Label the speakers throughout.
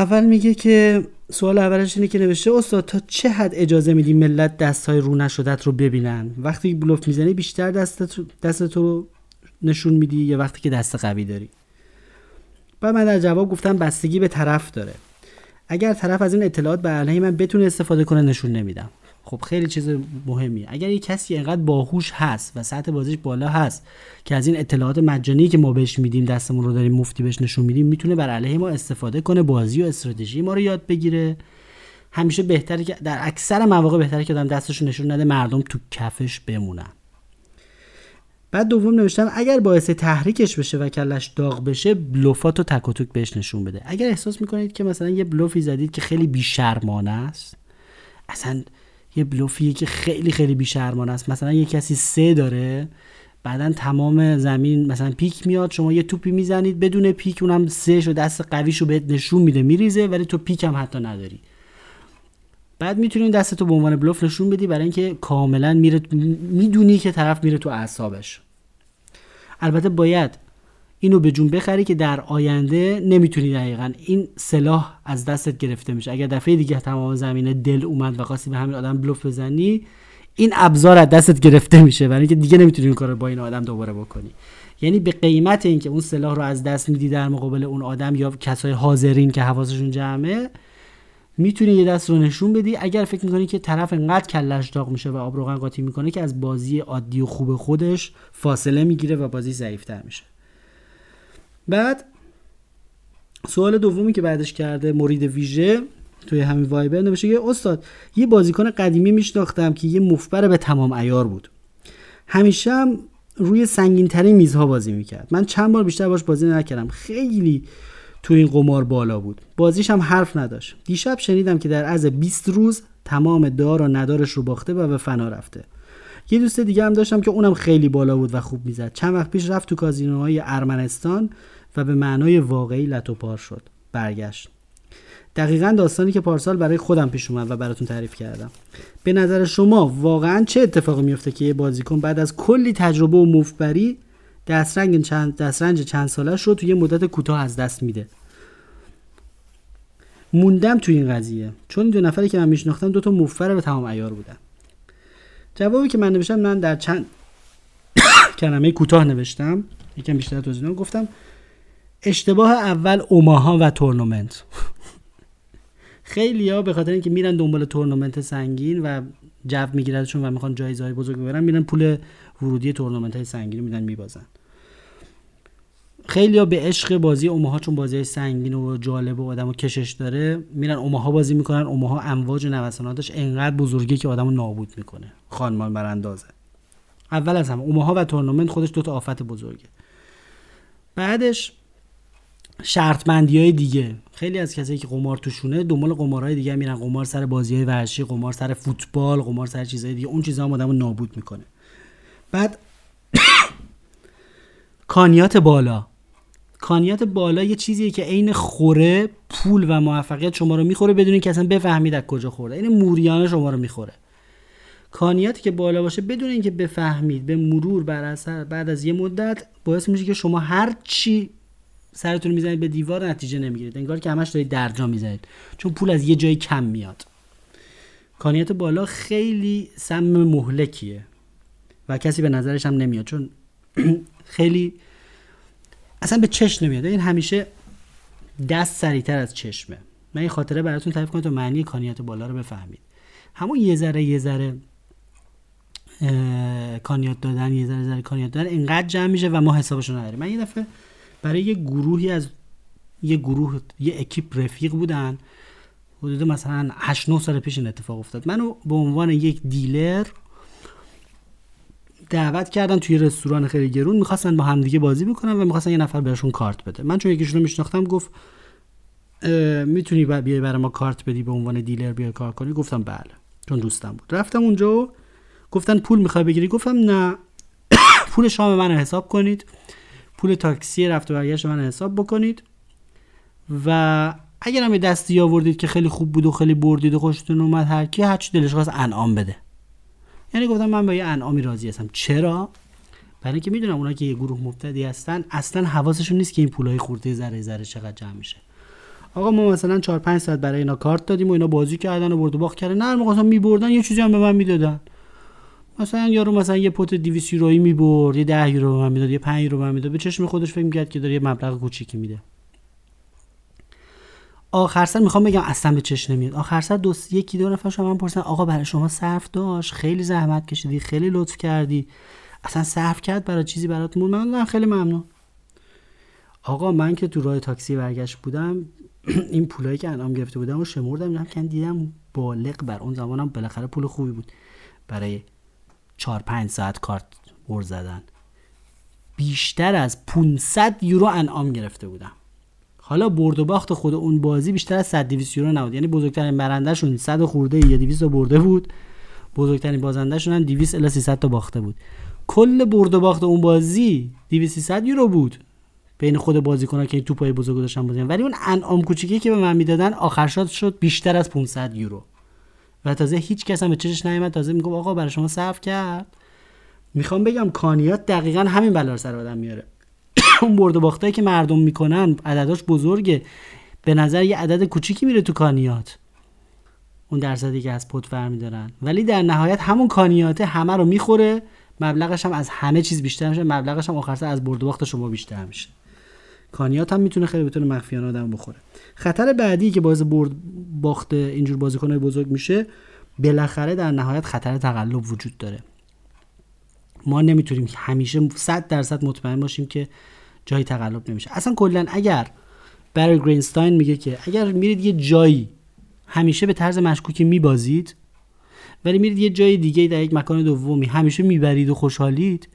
Speaker 1: اول میگه که سوال اولش اینه که نوشته استاد تا چه حد اجازه میدی ملت دست های رو نشدت رو ببینن؟ وقتی بلوف می‌زنی بیشتر دست دست تو رو نشون میدی یا وقتی که دست قوی داری؟ بعد من در جواب گفتم بستگی به طرف داره. اگر طرف از این اطلاعات به علیه من بتونه استفاده کنه نشون نمیدم. خب خیلی چیز مهمیه. اگر یه کسی اینقدر باهوش هست و سطح بازیش بالا هست که از این اطلاعات مجانی که ما بهش میدیم دستمون رو داریم مفتی بهش نشون میدیم می‌تونه بر علیه ما استفاده کنه بازی و استراتژی ما رو یاد بگیره. همیشه بهتره که در اکثر مواقع بهتره که آدم دستش نشون نده مردم تو کفش بمونن. بعد دوم نوشتم اگر باعث تحریکش بشه و کلش داغ بشه بلوفات و تک و بهش نشون بده. اگر احساس می‌کنید که مثلا یه بلوفی زدید که خیلی بیشرمانه است اصلا یه بلوفیه که خیلی خیلی بیشرمانه است. مثلا یه کسی سه داره بعدا تمام زمین مثلا پیک میاد شما یه توپی می‌زنید بدون پیک اونم سه شو دست قویشو بهت نشون میده میریزه ولی تو پیک هم حتی نداری. بعد می‌تونی دستتو به عنوان بلوف نشون بدی برای اینکه کاملا میره می‌دونی که طرف میره تو اعصابش. البته باید اینو به جون بخری که در آینده نمی‌تونی دقیقا این سلاح از دستت گرفته میشه. اگر دفعه دیگه تمام زمین دل اومد و خواستی به همین آدم بلوف بزنی این ابزار از دستت گرفته میشه. برای اینکه دیگه نمی‌تونی این کار با این آدم دوباره بکنی. یعنی به قیمت اینکه اون سلاح رو از دست میدی در مقابل اون آدم یا کسای حاضرین که حواسشون جمعه می‌تونی یه دست رو نشون بدی. اگر فکر می‌کنی که طرف انقدر کلش داغ میشه و آب روغن قاطی می‌کنه که از بازی عادی و خوب خودش فاصله می‌گیره و بازی ضعیفتر میشه. بعد سوال دومی که بعدش کرده مرید ویژه توی همین وایبر نوشته که استاد یه بازیکن قدیمی میشناختم که یه مفبر به تمام ایار بود. همیشه هم روی سنگین ترین میزها بازی می‌کرد. من چند بار بیشتر باش بازی نکردم. خیلی تو این قمار بالا بود. بازیش هم حرف نداشت. دیشب شنیدم که در از 20 روز تمام دار و ندارش رو باخته و به فنا رفته. یه دوست دیگه هم داشتم که اونم خیلی بالا بود و خوب می‌زد. چند وقت پیش رفت تو کازینوهای ارمنستان. و به معنای واقعی لتوپار شد. برگشت. دقیقا داستانی که پارسال برای خودم پیش اومد و براتون تعریف کردم. به نظر شما واقعا چه اتفاقی میفته که یه بازیکن بعد از کلی تجربه و مفبری دسترنج چند دسترنج چند سالش رو توی مدت کوتاه از دست میده؟ موندم توی این قضیه. چون دو نفری که من میشناختم دو تا به تمام ایار بودن. جوابی که من نوشتم من در چند کلمه کوتاه نوشتم. یکم بیشتر توضیح گفتم اشتباه اول اوماها و تورنمنت. خیلی ها به خاطر اینکه میرن دنبال تورنمنت سنگین و جو میگیردشون و می‌خوان جایزه های بزرگ ببرن میرن پول ورودی تورنمنت های سنگین میدن میبازن. خیلی ها به عشق بازی اوماها چون بازی سنگین و جالب و آدم کشش داره میرن اوماها بازی می‌کنن. اوماها امواج و نوساناتش انقدر بزرگی که آدم نابود می‌کنه. خانمان براندازه. اول از همه اوماها و تورنمنت خودش دوتا آفت بزرگه. بعدش شرطمندی های دیگه. خیلی از کسایی که قمار توشونه دنبال قمارهای دیگه میرن. قمار سر بازی های قمار سر فوتبال قمار سر چیزهای دیگه. اون چیزها هم آدمو نابود می‌کنه. بعد کانیات بالا. کانیات بالا یه چیزیه که عین خوره پول و موفقیت شما رو می‌خوره بدون اینکه اصلا بفهمید از کجا خورده. این موریانه شما رو می‌خوره. کانیاتی که بالا باشه بدون اینکه بفهمید به مرور بر اثر بعد از یه مدت باعث میشه که شما هر چی سرتون می‌زنید به دیوار نتیجه نمی‌گیرید. انگار که همش دارید درجا می‌زنید. چون پول از یه جای کم میاد. کانیت بالا خیلی سم مهلکیه. و کسی به نظرش هم نمیاد. چون خیلی اصلا به چشم نمیاد. این همیشه دست سریعتر از چشمه. من این خاطره براتون تعریف کنم تا معنی کانیات بالا رو بفهمید. همون یه ذره یه ذره کانیات دادن یه ذره ذره کانیات دادن اینقدر جمع میشه و ما حسابشو نداریم. من یه دفعه برای یه گروهی از یه گروه یه اکیپ رفیق بودن. حدود مثلا 8 9 سال پیش این اتفاق افتاد. منو به عنوان یک دیلر دعوت کردن توی رستوران خیلی گرون. می‌خواستن با همدیگه بازی بکنن و می‌خواستن یه نفر بهشون کارت بده. من چون یکیشون رو میشناختم گفت می‌تونی بیای برای ما کارت بدی به عنوان دیلر بیای کار کنی؟ گفتم بله. چون دوستم بود. رفتم اونجا و گفتن پول می‌خوای بگیری؟ گفتم نه. پول شام من حساب کنید. پول تاکسی رفت و برگشت من حساب بکنید. و اگر هم دستی آوردید که خیلی خوب بود و خیلی بردید و خوشتون اومد هر کی هر چی دلش خواست انعام بده. یعنی گفتم من با یه انعامی راضی هستم. چرا؟ برای اینکه می‌دونم اونا که یه گروه مبتدی هستن اصلا حواسشون نیست که این پولای خورده ذره ذره چقدر جمع میشه. آقا ما مثلا 4 5 ساعت برای اینا کارت دادیم و اینا بازی کردن و برد و باخت کردن. نه مثلا میبردن یه چیزی هم به من می‌دادن. مثلا یارو مثلا یه پت 200 یورویی می‌برد یه 10 یورو به من می‌داد یه 5 یورو به من می‌داد به چشم خودش فکر می‌کرد که داره یه مبلغ کوچیکی میده. آخر سر می‌خوام بگم اصلا به چش نمیاد. آخر سر دو یکی دو نفر من پرسن آقا برای شما صرف داشت؟ خیلی زحمت کشیدی خیلی لطف کردی. اصلا صرف کرد برای چیزی برات مون من خیلی ممنون. آقا من که تو راه تاکسی برگشت بودم این پولایی که انعام گرفته بودم و شمردم دیدم دیدم بالغ بر اون زمانم بالاخره پول خوبی بود. برای 4 5 ساعت کارت بر زدن. بیشتر از 500 یورو انعام گرفته بودم. حالا برد و باخت خود اون بازی بیشتر از 100 200 یورو نبود. یعنی بزرگترین برندهشون 100 خورده یا 200 برده بود. بزرگترین بازندهشون هم 200 الی 300 تا باخته بود. کل برد و باخت اون بازی 200 300 یورو بود. بین خود بازیکن‌ها که توپای بزرگ داشتن بازی ولی اون انعام کوچیکی که به من می‌دادن آخر شد شد بیشتر از 500 یورو. و تازه هیچ کس هم به چشش نیامد تازه میگم آقا برای شما صرف کرد. می‌خوام بگم کانیات دقیقا همین بلا سر آدم میاره. اون برد و باختایی که مردم می‌کنن عدداش بزرگه. به نظر یه عدد کوچیکی میره تو کانیات. اون درصدی که از پت میدارن. ولی در نهایت همون کانیاته همه رو می‌خوره. مبلغش هم از همه چیز بیشتر میشه. مبلغش هم آخر از برد و باخت شما بیشتر میشه. کانیات هم می‌تونه خیلی بتونه مخفیانه آدم بخوره. خطر بعدی که باعث برد باخت اینجور بازیکنهای بزرگ میشه بالاخره در نهایت خطر تقلب وجود داره. ما نمی‌تونیم همیشه 100 درصد مطمئن باشیم که جایی تقلب نمیشه. اصلا کلا اگر برای گرینستاین میگه که اگر میرید یه جایی همیشه به طرز مشکوکی میبازید ولی میرید یه جای دیگه در یک مکان دومی همیشه می‌برید و خوشحالید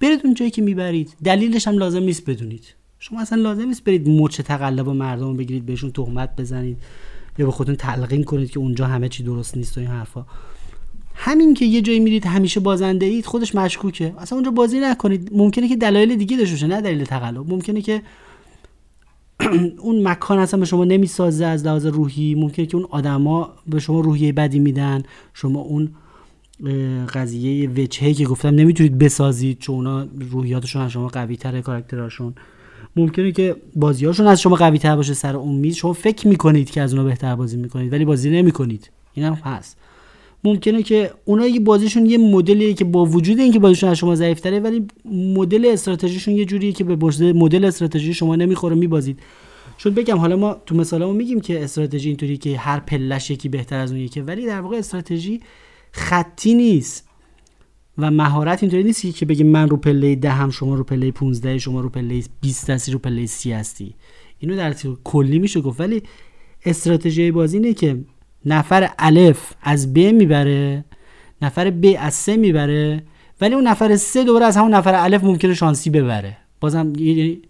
Speaker 1: برید اون جایی که می‌برید. دلیلش هم لازم نیست بدونید. شما اصلا لازم نیست برید مچ تقلب و مردم بگیرید بهشون تهمت بزنید یا به خودتون تلقین کنید که اونجا همه چی درست نیست و این حرفا. همین که یه جایی میرید همیشه بازنده اید خودش مشکوکه. اصلا اونجا بازی نکنید. ممکنه که دلایل دیگه داشته باشه نه دلیل تقلب. ممکنه که اون مکان اصلا به شما نمی‌سازه از لحاظ روحی. ممکنه که اون آدما به شما روحیه بدی میدن. شما اون قضیه وجهه که گفتم نمی‌تونید بسازید چون اونا روحیاتشون از شما قوی تره ممکنه که بازیاشون از شما قوی تر باشه سر اون میز. شما فکر می‌کنید که از اونها بهتر بازی می‌کنید ولی بازی نمی‌کنید. این هم هست. ممکنه که اونا یه بازیشون یه مدلیه که با وجود اینکه بازیشون از شما ضعیفتره ولی مدل استراتژیشون یه جوریه که به مدل استراتژی شما نمی‌خوره میبازید. شد بگم حالا ما تو مثالمون میگیم که استراتژی اینطوری که هر پلش یکی بهتر از اون یکی ولی در واقع استراتژی خطی نیست. و مهارت اینطوری نیست که بگیم من رو پله ده هم شما رو پله 15 شما رو پله 20 هستی رو پله 30 هستی. اینو در کلی میشه گفت. ولی استراتژی بازی اینه که نفر الف از ب می‌بره نفر ب از سه می‌بره ولی اون نفر سه دوباره از همون نفر الف ممکنه شانسی ببره. بازم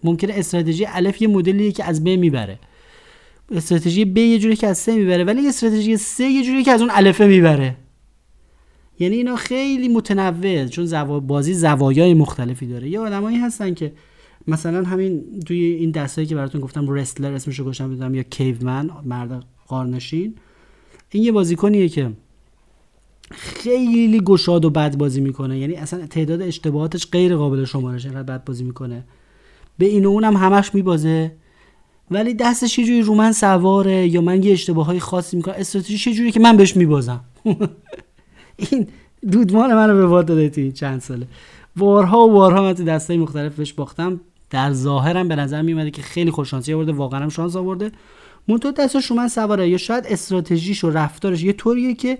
Speaker 1: ممکنه استراتژی الف یه مدلیه که از ب می‌بره. استراتژی ب یه جوری که از سه می‌بره ولی استراتژی سه یه جوری که از اون الفه می‌بره. یعنی اینا خیلی متنوع چون زوا... بازی زوایای مختلفی داره. یه آدمایی هستن که مثلا همین توی این دستایی که براتون گفتم رستلر اسمشو گوشم بدم یا کیومن مرد قارنشین. این یه بازیکنیه که خیلی گشاد و بد بازی می‌کنه. یعنی اصلا تعداد اشتباهاتش غیر قابل شمارش اینقدر بد بازی می‌کنه. به این و اونم همش میبازه. ولی دستش یه جوری رو من سواره یا من یه اشتباه های خاصی می‌کنم. استراتژی یه جوری که من بهش میبازم. این دودمان منو به واد داده توی چند ساله. بارها و بارها من تو دستای مختلف بهش باختم. در ظاهرم به نظر میومده که خیلی خوششانسی آورده واقعا هم شانس آورده. منتها دستش رو من سواره. یا شاید استراتژیش و رفتارش. یه طوریه که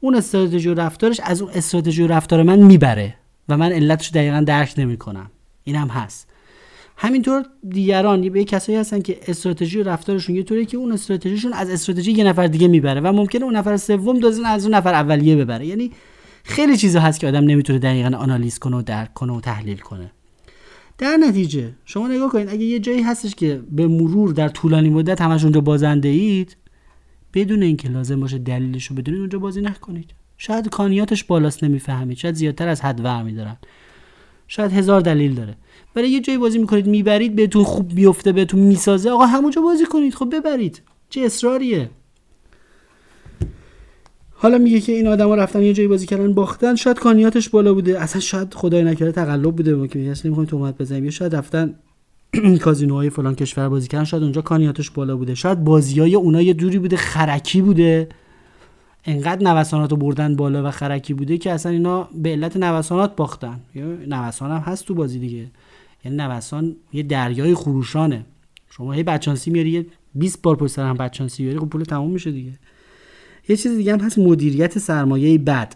Speaker 1: اون استراتژی و رفتارش از اون استراتژی و رفتار من می‌بره و من علتش دقیقا درک نمی‌کنم. این هم هست. همینطور دیگران یه کسایی هستن که استراتژی و رفتارشون یه طوریه که اون استراتژیشون از استراتژی یه نفر دیگه می‌بره و ممکنه اون نفر سوم دوزن از اون نفر اولیه ببره. یعنی خیلی چیزا هست که آدم نمی‌تونه دقیقا آنالیز کنه و درک کنه و تحلیل کنه. در نتیجه شما نگاه کنید اگه یه جایی هستش که به مرور در طولانی مدت همش اونجا بازنده اید بدون اینکه لازم باشه دلیلش رو بدونید اونجا بازی نکنید. شاید کانیاتش بالاست نمی‌فهمید. شاید زیادتر از حد ورمی دارن شاید هزار دلیل داره. برای یه جایی بازی می‌کنید می‌برید بهتون خوب بیفته بهتون می‌سازه. آقا همونجا بازی کنید. خب ببرید. چه اصراریه. حالا میگه که این آدما رفتن یه جایی بازی کردن باختن. شاید کانیاتش بالا بوده. اصلا شاید خدای نکرده تقلب بوده. که اصلا نمی‌خوایم تهمت بزنیم. یا شاید رفتن کازینوهای فلان کشور بازی کردن. شاید اونجا کانیاتش بالا بوده. شاید بازی های اونا یه دوری بوده خرکی بوده. انقدر نوسانات رو بردن بالا و خرکی بوده که اصلا اینا به علت نوسانات باختن. نوسان هم هست تو بازی دیگه. یعنی نوسان یه دریای خروشانه. شما هی بچانسی میاری یه 20 بار پشت سر هم بچانسی بیاری خب پول تموم میشه دیگه. یه چیز دیگه هم هست مدیریت سرمایه بد.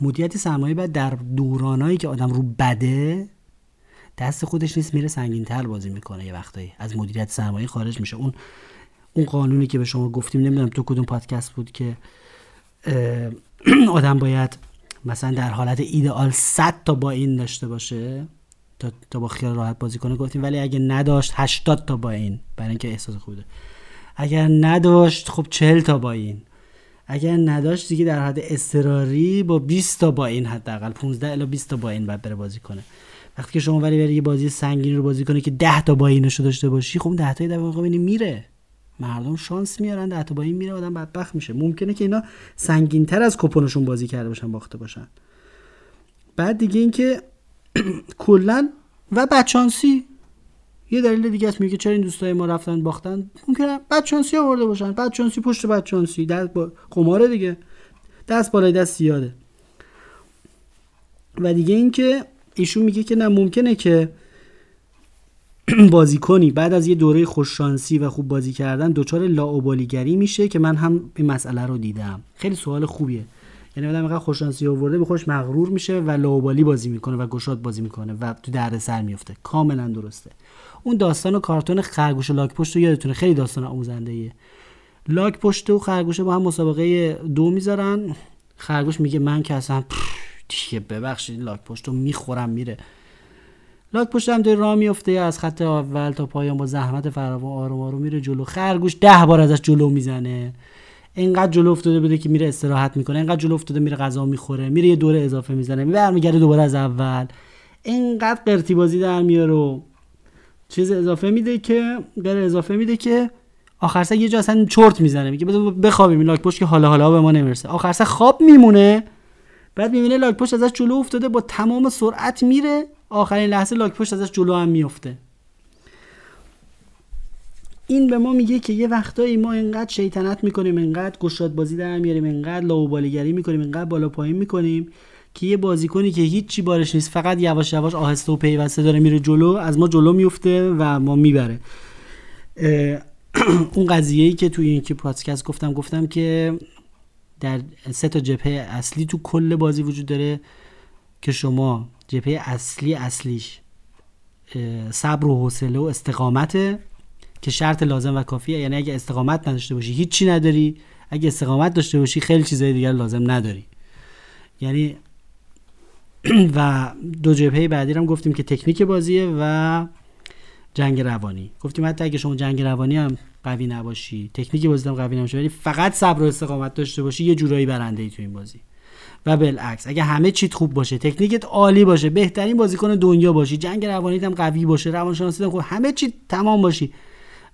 Speaker 1: مدیریت سرمایه بد در دورانایی که آدم رو بده دست خودش نیست میره سنگینتر بازی می‌کنه یه وقتایی. از مدیریت سرمایه خارج میشه. اون اون قانونی که به شما گفتیم نمی‌دونم تو کدوم پادکست بود که آدم باید مثلا در حالت ایدئال 100 تا با این داشته باشه تا, تا با خیال راحت بازی کنه. گفتیم ولی اگه نداشت 80 تا با این برای اینکه احساس خوبه اگر نداشت خب 40 تا با این. اگر نداشت دیگه در حد اضطراری با 20 تا با این حداقل 15 الی 20 تا با این بعد بره بازی کنه. وقتی که شما ولی بری یه بازی سنگین رو بازی کنه که 10 تا با اینشو داشته باشی خب 10 تا در واقع میره. مردم شانس میارن 10 تا با این میره آدم بدبخت میشه. ممکنه که اینا سنگینتر از کپونشون بازی کرده باشن باخته باشن. بعد دیگه اینکه کلا و بچانسی یه دلیل دیگه است میگه چرا این دوستای ما رفتن باختن؟ ممکنه بچانسی آورده باشن. بچانسی پشت بچانسی دست با قماره دیگه. دست بالای دست زیاده. و دیگه اینکه ایشون میگه که نه ممکنه که بازی کنی بعد از یه دوره خوششانسی و خوب بازی کردن دچار لاوبالیگری میشه که من هم این مسئله رو دیدم. خیلی سوال خوبیه. یعنی آدم اینقدر خوششانسی آورده به خوش مغرور میشه و لاوبالی بازی می‌کنه و گشاد بازی می‌کنه و تو درد سر میفته. کاملا درسته. اون داستان و کارتون خرگوش و لاک پشت رو یادتونه؟ خیلی داستان آموزنده ایه لاک پشت و خرگوش با هم مسابقه دو می‌ذارن. خرگوش میگه من که اصلا دیگه ببخشید لاک پشت رو می‌خورم میره. لاک پشت هم راه میفته از خط اول تا پایان با زحمت فراوان آروم آروم میره جلو. خرگوش ده بار ازش جلو می‌زنه. اینقدر جلو افتاده بوده که میره استراحت می‌کنه. اینقدر جلو افتاده میره غذا می‌خوره. میره یه دوره اضافه می‌زنه. برمیگرده دوباره از اول. اینقدر قرتی بازی در میاره و چیز اضافه میده که غیر اضافه میده که آخر سر یه جا اصلا چرت می‌زنه. میگه بخوابیم. لاک پشت که حالا حالا به ما نمی‌رسه. آخر سر خواب میمونه. بعد می‌بینه لاک پشت ازش جلو افتاده با تمام سرعت میره. آخرین لحظه لاک پشت ازش جلو هم میفته این به ما میگه که یه وقتایی ما اینقدر شیطنت می‌کنیم اینقدر گشاد بازی در میاریم اینقدر لاوبالیگری می‌کنیم اینقدر بالا پایین می‌کنیم که یه بازیکنی که هیچی بارش نیست فقط یواش یواش آهسته و پیوسته داره میره جلو از ما جلو میفته و ما می‌بره. اون قضیه ای که توی این که پادکست گفتم گفتم که در سه تا جبهه اصلی تو کل بازی وجود داره که شما جبهه اصلی اصلیش صبر و حوصله و استقامته که شرط لازم و کافیه. یعنی اگه استقامت نداشته باشی هیچی نداری. اگه استقامت داشته باشی خیلی چیزای دیگر لازم نداری. یعنی و دو جبهه بعدی هم گفتیم که تکنیک بازیه و جنگ روانی. گفتیم حتی اگه شما جنگ روانی هم قوی نباشی تکنیک بازی هم قوی نباشی ولی فقط صبر و استقامت داشته باشی یه جورایی برنده ای تو این بازی. و بالعکس. اگه همه چیت خوب باشه تکنیکت عالی باشه بهترین بازیکن دنیا باشی جنگ روانیت هم قوی باشه روانشناسی هم خوب همه چی تمام باشی.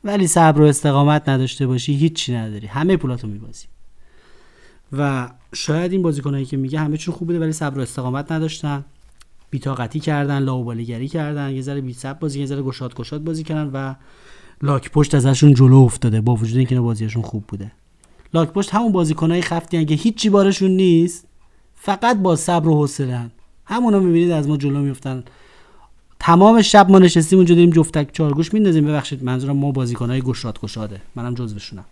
Speaker 1: ولی صبر و استقامت نداشته باشی هیچی نداری. همه پولاتو میبازی. و شاید این بازیکنایی که میگه همه چون خوب بوده ولی صبر و استقامت نداشتن. بیتاقتی کردن لاوبالیگری کردن یه ذره بی‌صبر بازی یه ذره گشاد گشاد بازی کردن و لاک پشت ازشون جلو افتاده با وجود اینکه بازیشون خوب بوده. لاک پشت همون بازیکنای خفتی اگه هیچی بارشون نیست فقط با صبر و حوصله همونا می‌بینید از ما جلو میفتن تمام شب ما نشستیم اونجا داریم جفتک چارگوش میندازیم. ببخشید منظورم ما بازیکنای گشاد گشاده. منم جزوشونم.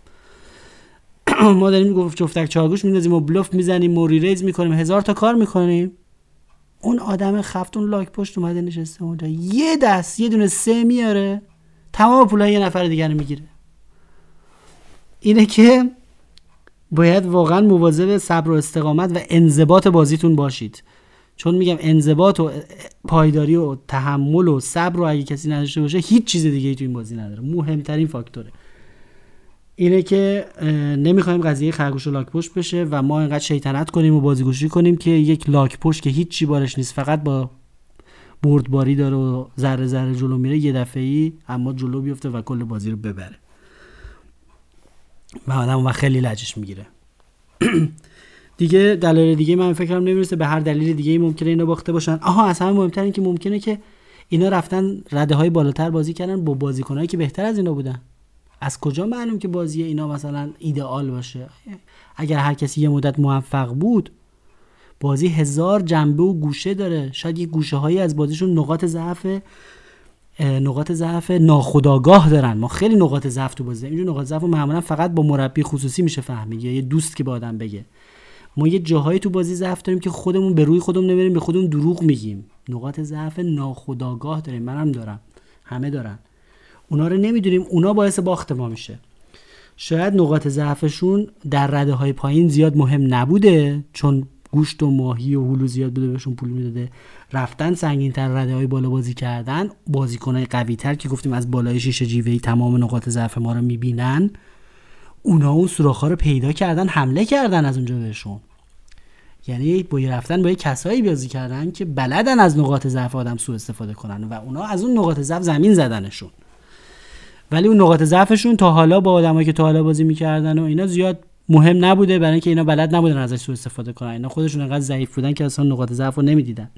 Speaker 1: ما داریم گفت جفتک چارگوش میندازیم و بلوف می‌زنیم و ریز می‌کنیم. هزار تا کار می‌کنیم. اون آدم خفتون لاک پشت اومده نشسته اونجا. یه دست یه دونه سه میاره. تمام پولای یه نفر دیگر می‌گیره. اینه که باید واقعا مواظب صبر و استقامت و انضباط بازیتون باشید. چون میگم انضباط و پایداری و تحمل و صبر رو اگه کسی نداشته باشه هیچ چیز دیگه تو این بازی نداره. مهمترین فاکتوره. اینه که نمی‌خوایم قضیه خرگوش و لاک پشت بشه و ما اینقدر شیطنت کنیم و بازیگوشی کنیم که یک لاک پشت که هیچی بارش نیست فقط با بردباری داره و ذره ذره جلو میره یه دفعه ای اما جلو بیفته و کل بازی رو ببره. و آدم و خیلی لجش می‌گیره. دیگه دلایل دیگه من فکرم نمی‌رسه به هر دلیل دیگه ای ممکنه اینو باخته باشن. آها اصلا مهمتر این که ممکنه که اینا رفتن رده های بالاتر بازی کردن با بازیکنایی که بهتر از اینا بودن. از کجا معلوم که بازی اینا مثلا ایدئال باشه؟ اگر هر کسی یه مدت موفق بود بازی هزار جنبه و گوشه داره. شاید یه گوشه هایی از بازیشون نقاط ضعف نقاط ضعف ناخداگاه دارن. ما خیلی نقاط ضعف تو بازی اینجور نقاط ضعف معمولا فقط با مربی خصوصی میشه فهمید یا یه دوست که به آدم بگه. ما یه جاهایی تو بازی ضعف داریم که خودمون به روی خودمون نمیریم به خودمون دروغ میگیم. نقاط ضعف ناخداگاه داریم. منم دارم. همه دارن. اونا رو نمی‌دونیم. اونا باعث باخت ما میشه. شاید نقاط ضعفشون در رده های پایین زیاد مهم نبوده چون گوشت و ماهی و هلو زیاد بوده بهشون پول می‌داده. رفتن سنگین تر رده های بالا بازی کردن بازیکن های قوی تر که گفتیم از بالای شیشه جیوهی تمام نقاط ضعف ما رو می‌بینن اونا اون سوراخ رو پیدا کردن حمله کردن از اونجا بهشون. یعنی با رفتن با کسایی بازی کردن که بلدن از نقاط ضعف آدم سوء استفاده کنن و اونا از اون نقاط ضعف زمین زدنشون. ولی اون نقاط ضعفشون تا حالا با آدمایی که تا حالا بازی می‌کردن و اینا زیاد مهم نبوده برای اینکه اینا بلد نبودن ازش سوء استفاده کنن. اینا خودشون انقدر ضعیف بودن که اصلا نقاط ضعف رو نمی‌دیدن.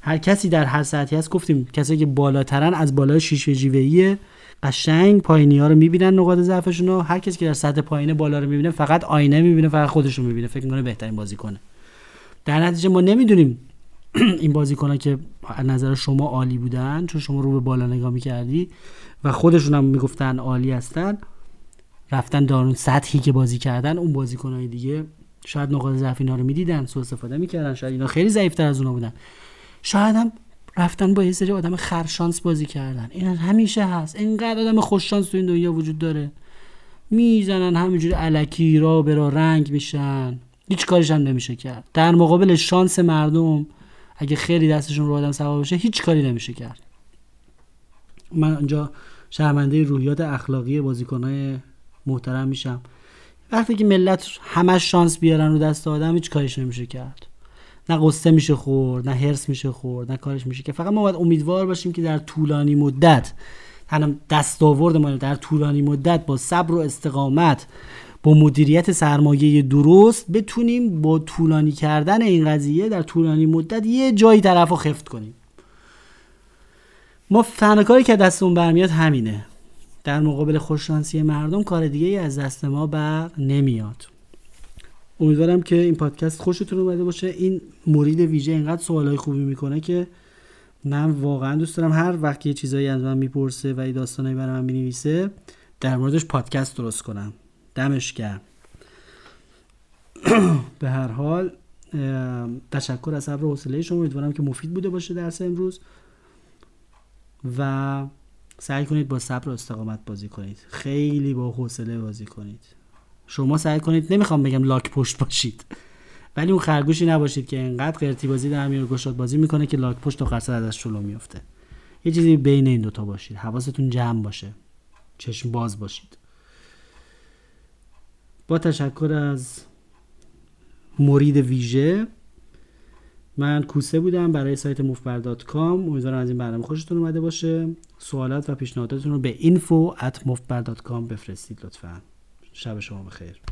Speaker 1: هر کسی در هر ساعتی هست. گفتیم کسایی که بالاترن از بالای شیشه جیوه‌ای قشنگ پایینی ها رو می‌بینن نقاط ضعفشون رو. هر کسی که در سطح پایینه بالا رو می‌بینه فقط آینه می‌بینه فقط خودش رو می‌بینه. فکر می‌کنه بهترین بازی کنه در نتیجه ما نمی‌دونیم این بازیکن که از نظر شما عالی بودن چون شما رو به بالا نگاه می‌کردی و خودشون هم می‌گفتن عالی هستن. رفتن دارون سطحی که بازی کردن اون بازیکنهای دیگه شاید نقاط ضعف اینا رو می‌دیدن سوء استفاده می‌کردن شاید اینا خیلی ضعیفتر از اونا بودن. شاید هم رفتن با یه سری آدم خرشانس بازی کردن. این همیشه هست. اینقدر آدم خوششانس تو این دنیا وجود داره. می‌زنن همینجوری علکی را برا رنگ میشن. هیچ کاریش هم نمیشه کرد. در مقابل شانس مردم اگه خیلی دستشون رو آدم سوا باشه هیچ کاری نمیشه کرد. من اینجا شرمنده روحیات اخلاقی بازیکنهای محترم میشم. وقتی که ملت همش شانس بیارن رو دست آدم هیچ کاریش نمیشه کرد. نه قصه میشه خورد نه هرس میشه خورد نه کارش میشه که فقط ما باید امیدوار باشیم که در طولانی مدت دست دستاورد ما در طولانی مدت با صبر و استقامت با مدیریت سرمایه درست بتونیم با طولانی کردن این قضیه در طولانی مدت یه جایی طرف رو خفت کنیم. ما تنها کاری که دستمون برمیاد همینه. در مقابل خوششانسی مردم کار دیگه ای از دست ما بر نمیاد. امیدوارم که این پادکست خوشتون اومده باشه. این مورید ویژه اینقدر سوالای خوبی می‌کنه که من واقعا دوست دارم هر وقت یه چیزایی از من می‌پرسه و این داستانایی برای من می‌نویسه در موردش پادکست درست کنم. دمش گرم. به هر حال تشکر از صبر و حوصله شما. امیدوارم که مفید بوده باشه درس امروز. و سعی کنید با صبر و استقامت بازی کنید. خیلی با حوصله بازی کنید. شما سعی کنید نمی‌خوام بگم لاک پشت باشید ولی اون خرگوشی نباشید که انقدر قرتی بازی در میاره گشاد بازی می‌کنه که لاک پشت و قرص ازش جلو میفته یه چیزی بین این دوتا باشید. حواستون جمع باشه. چشم باز باشید. با تشکر از مرید ویژه من کوسه بودم برای سایت موفبر.com امیدوارم از این برنامه خوشتون اومده باشه. سوالات و پیشنهاداتتون رو به info at بفرستید لطفا. شب شما بخیر.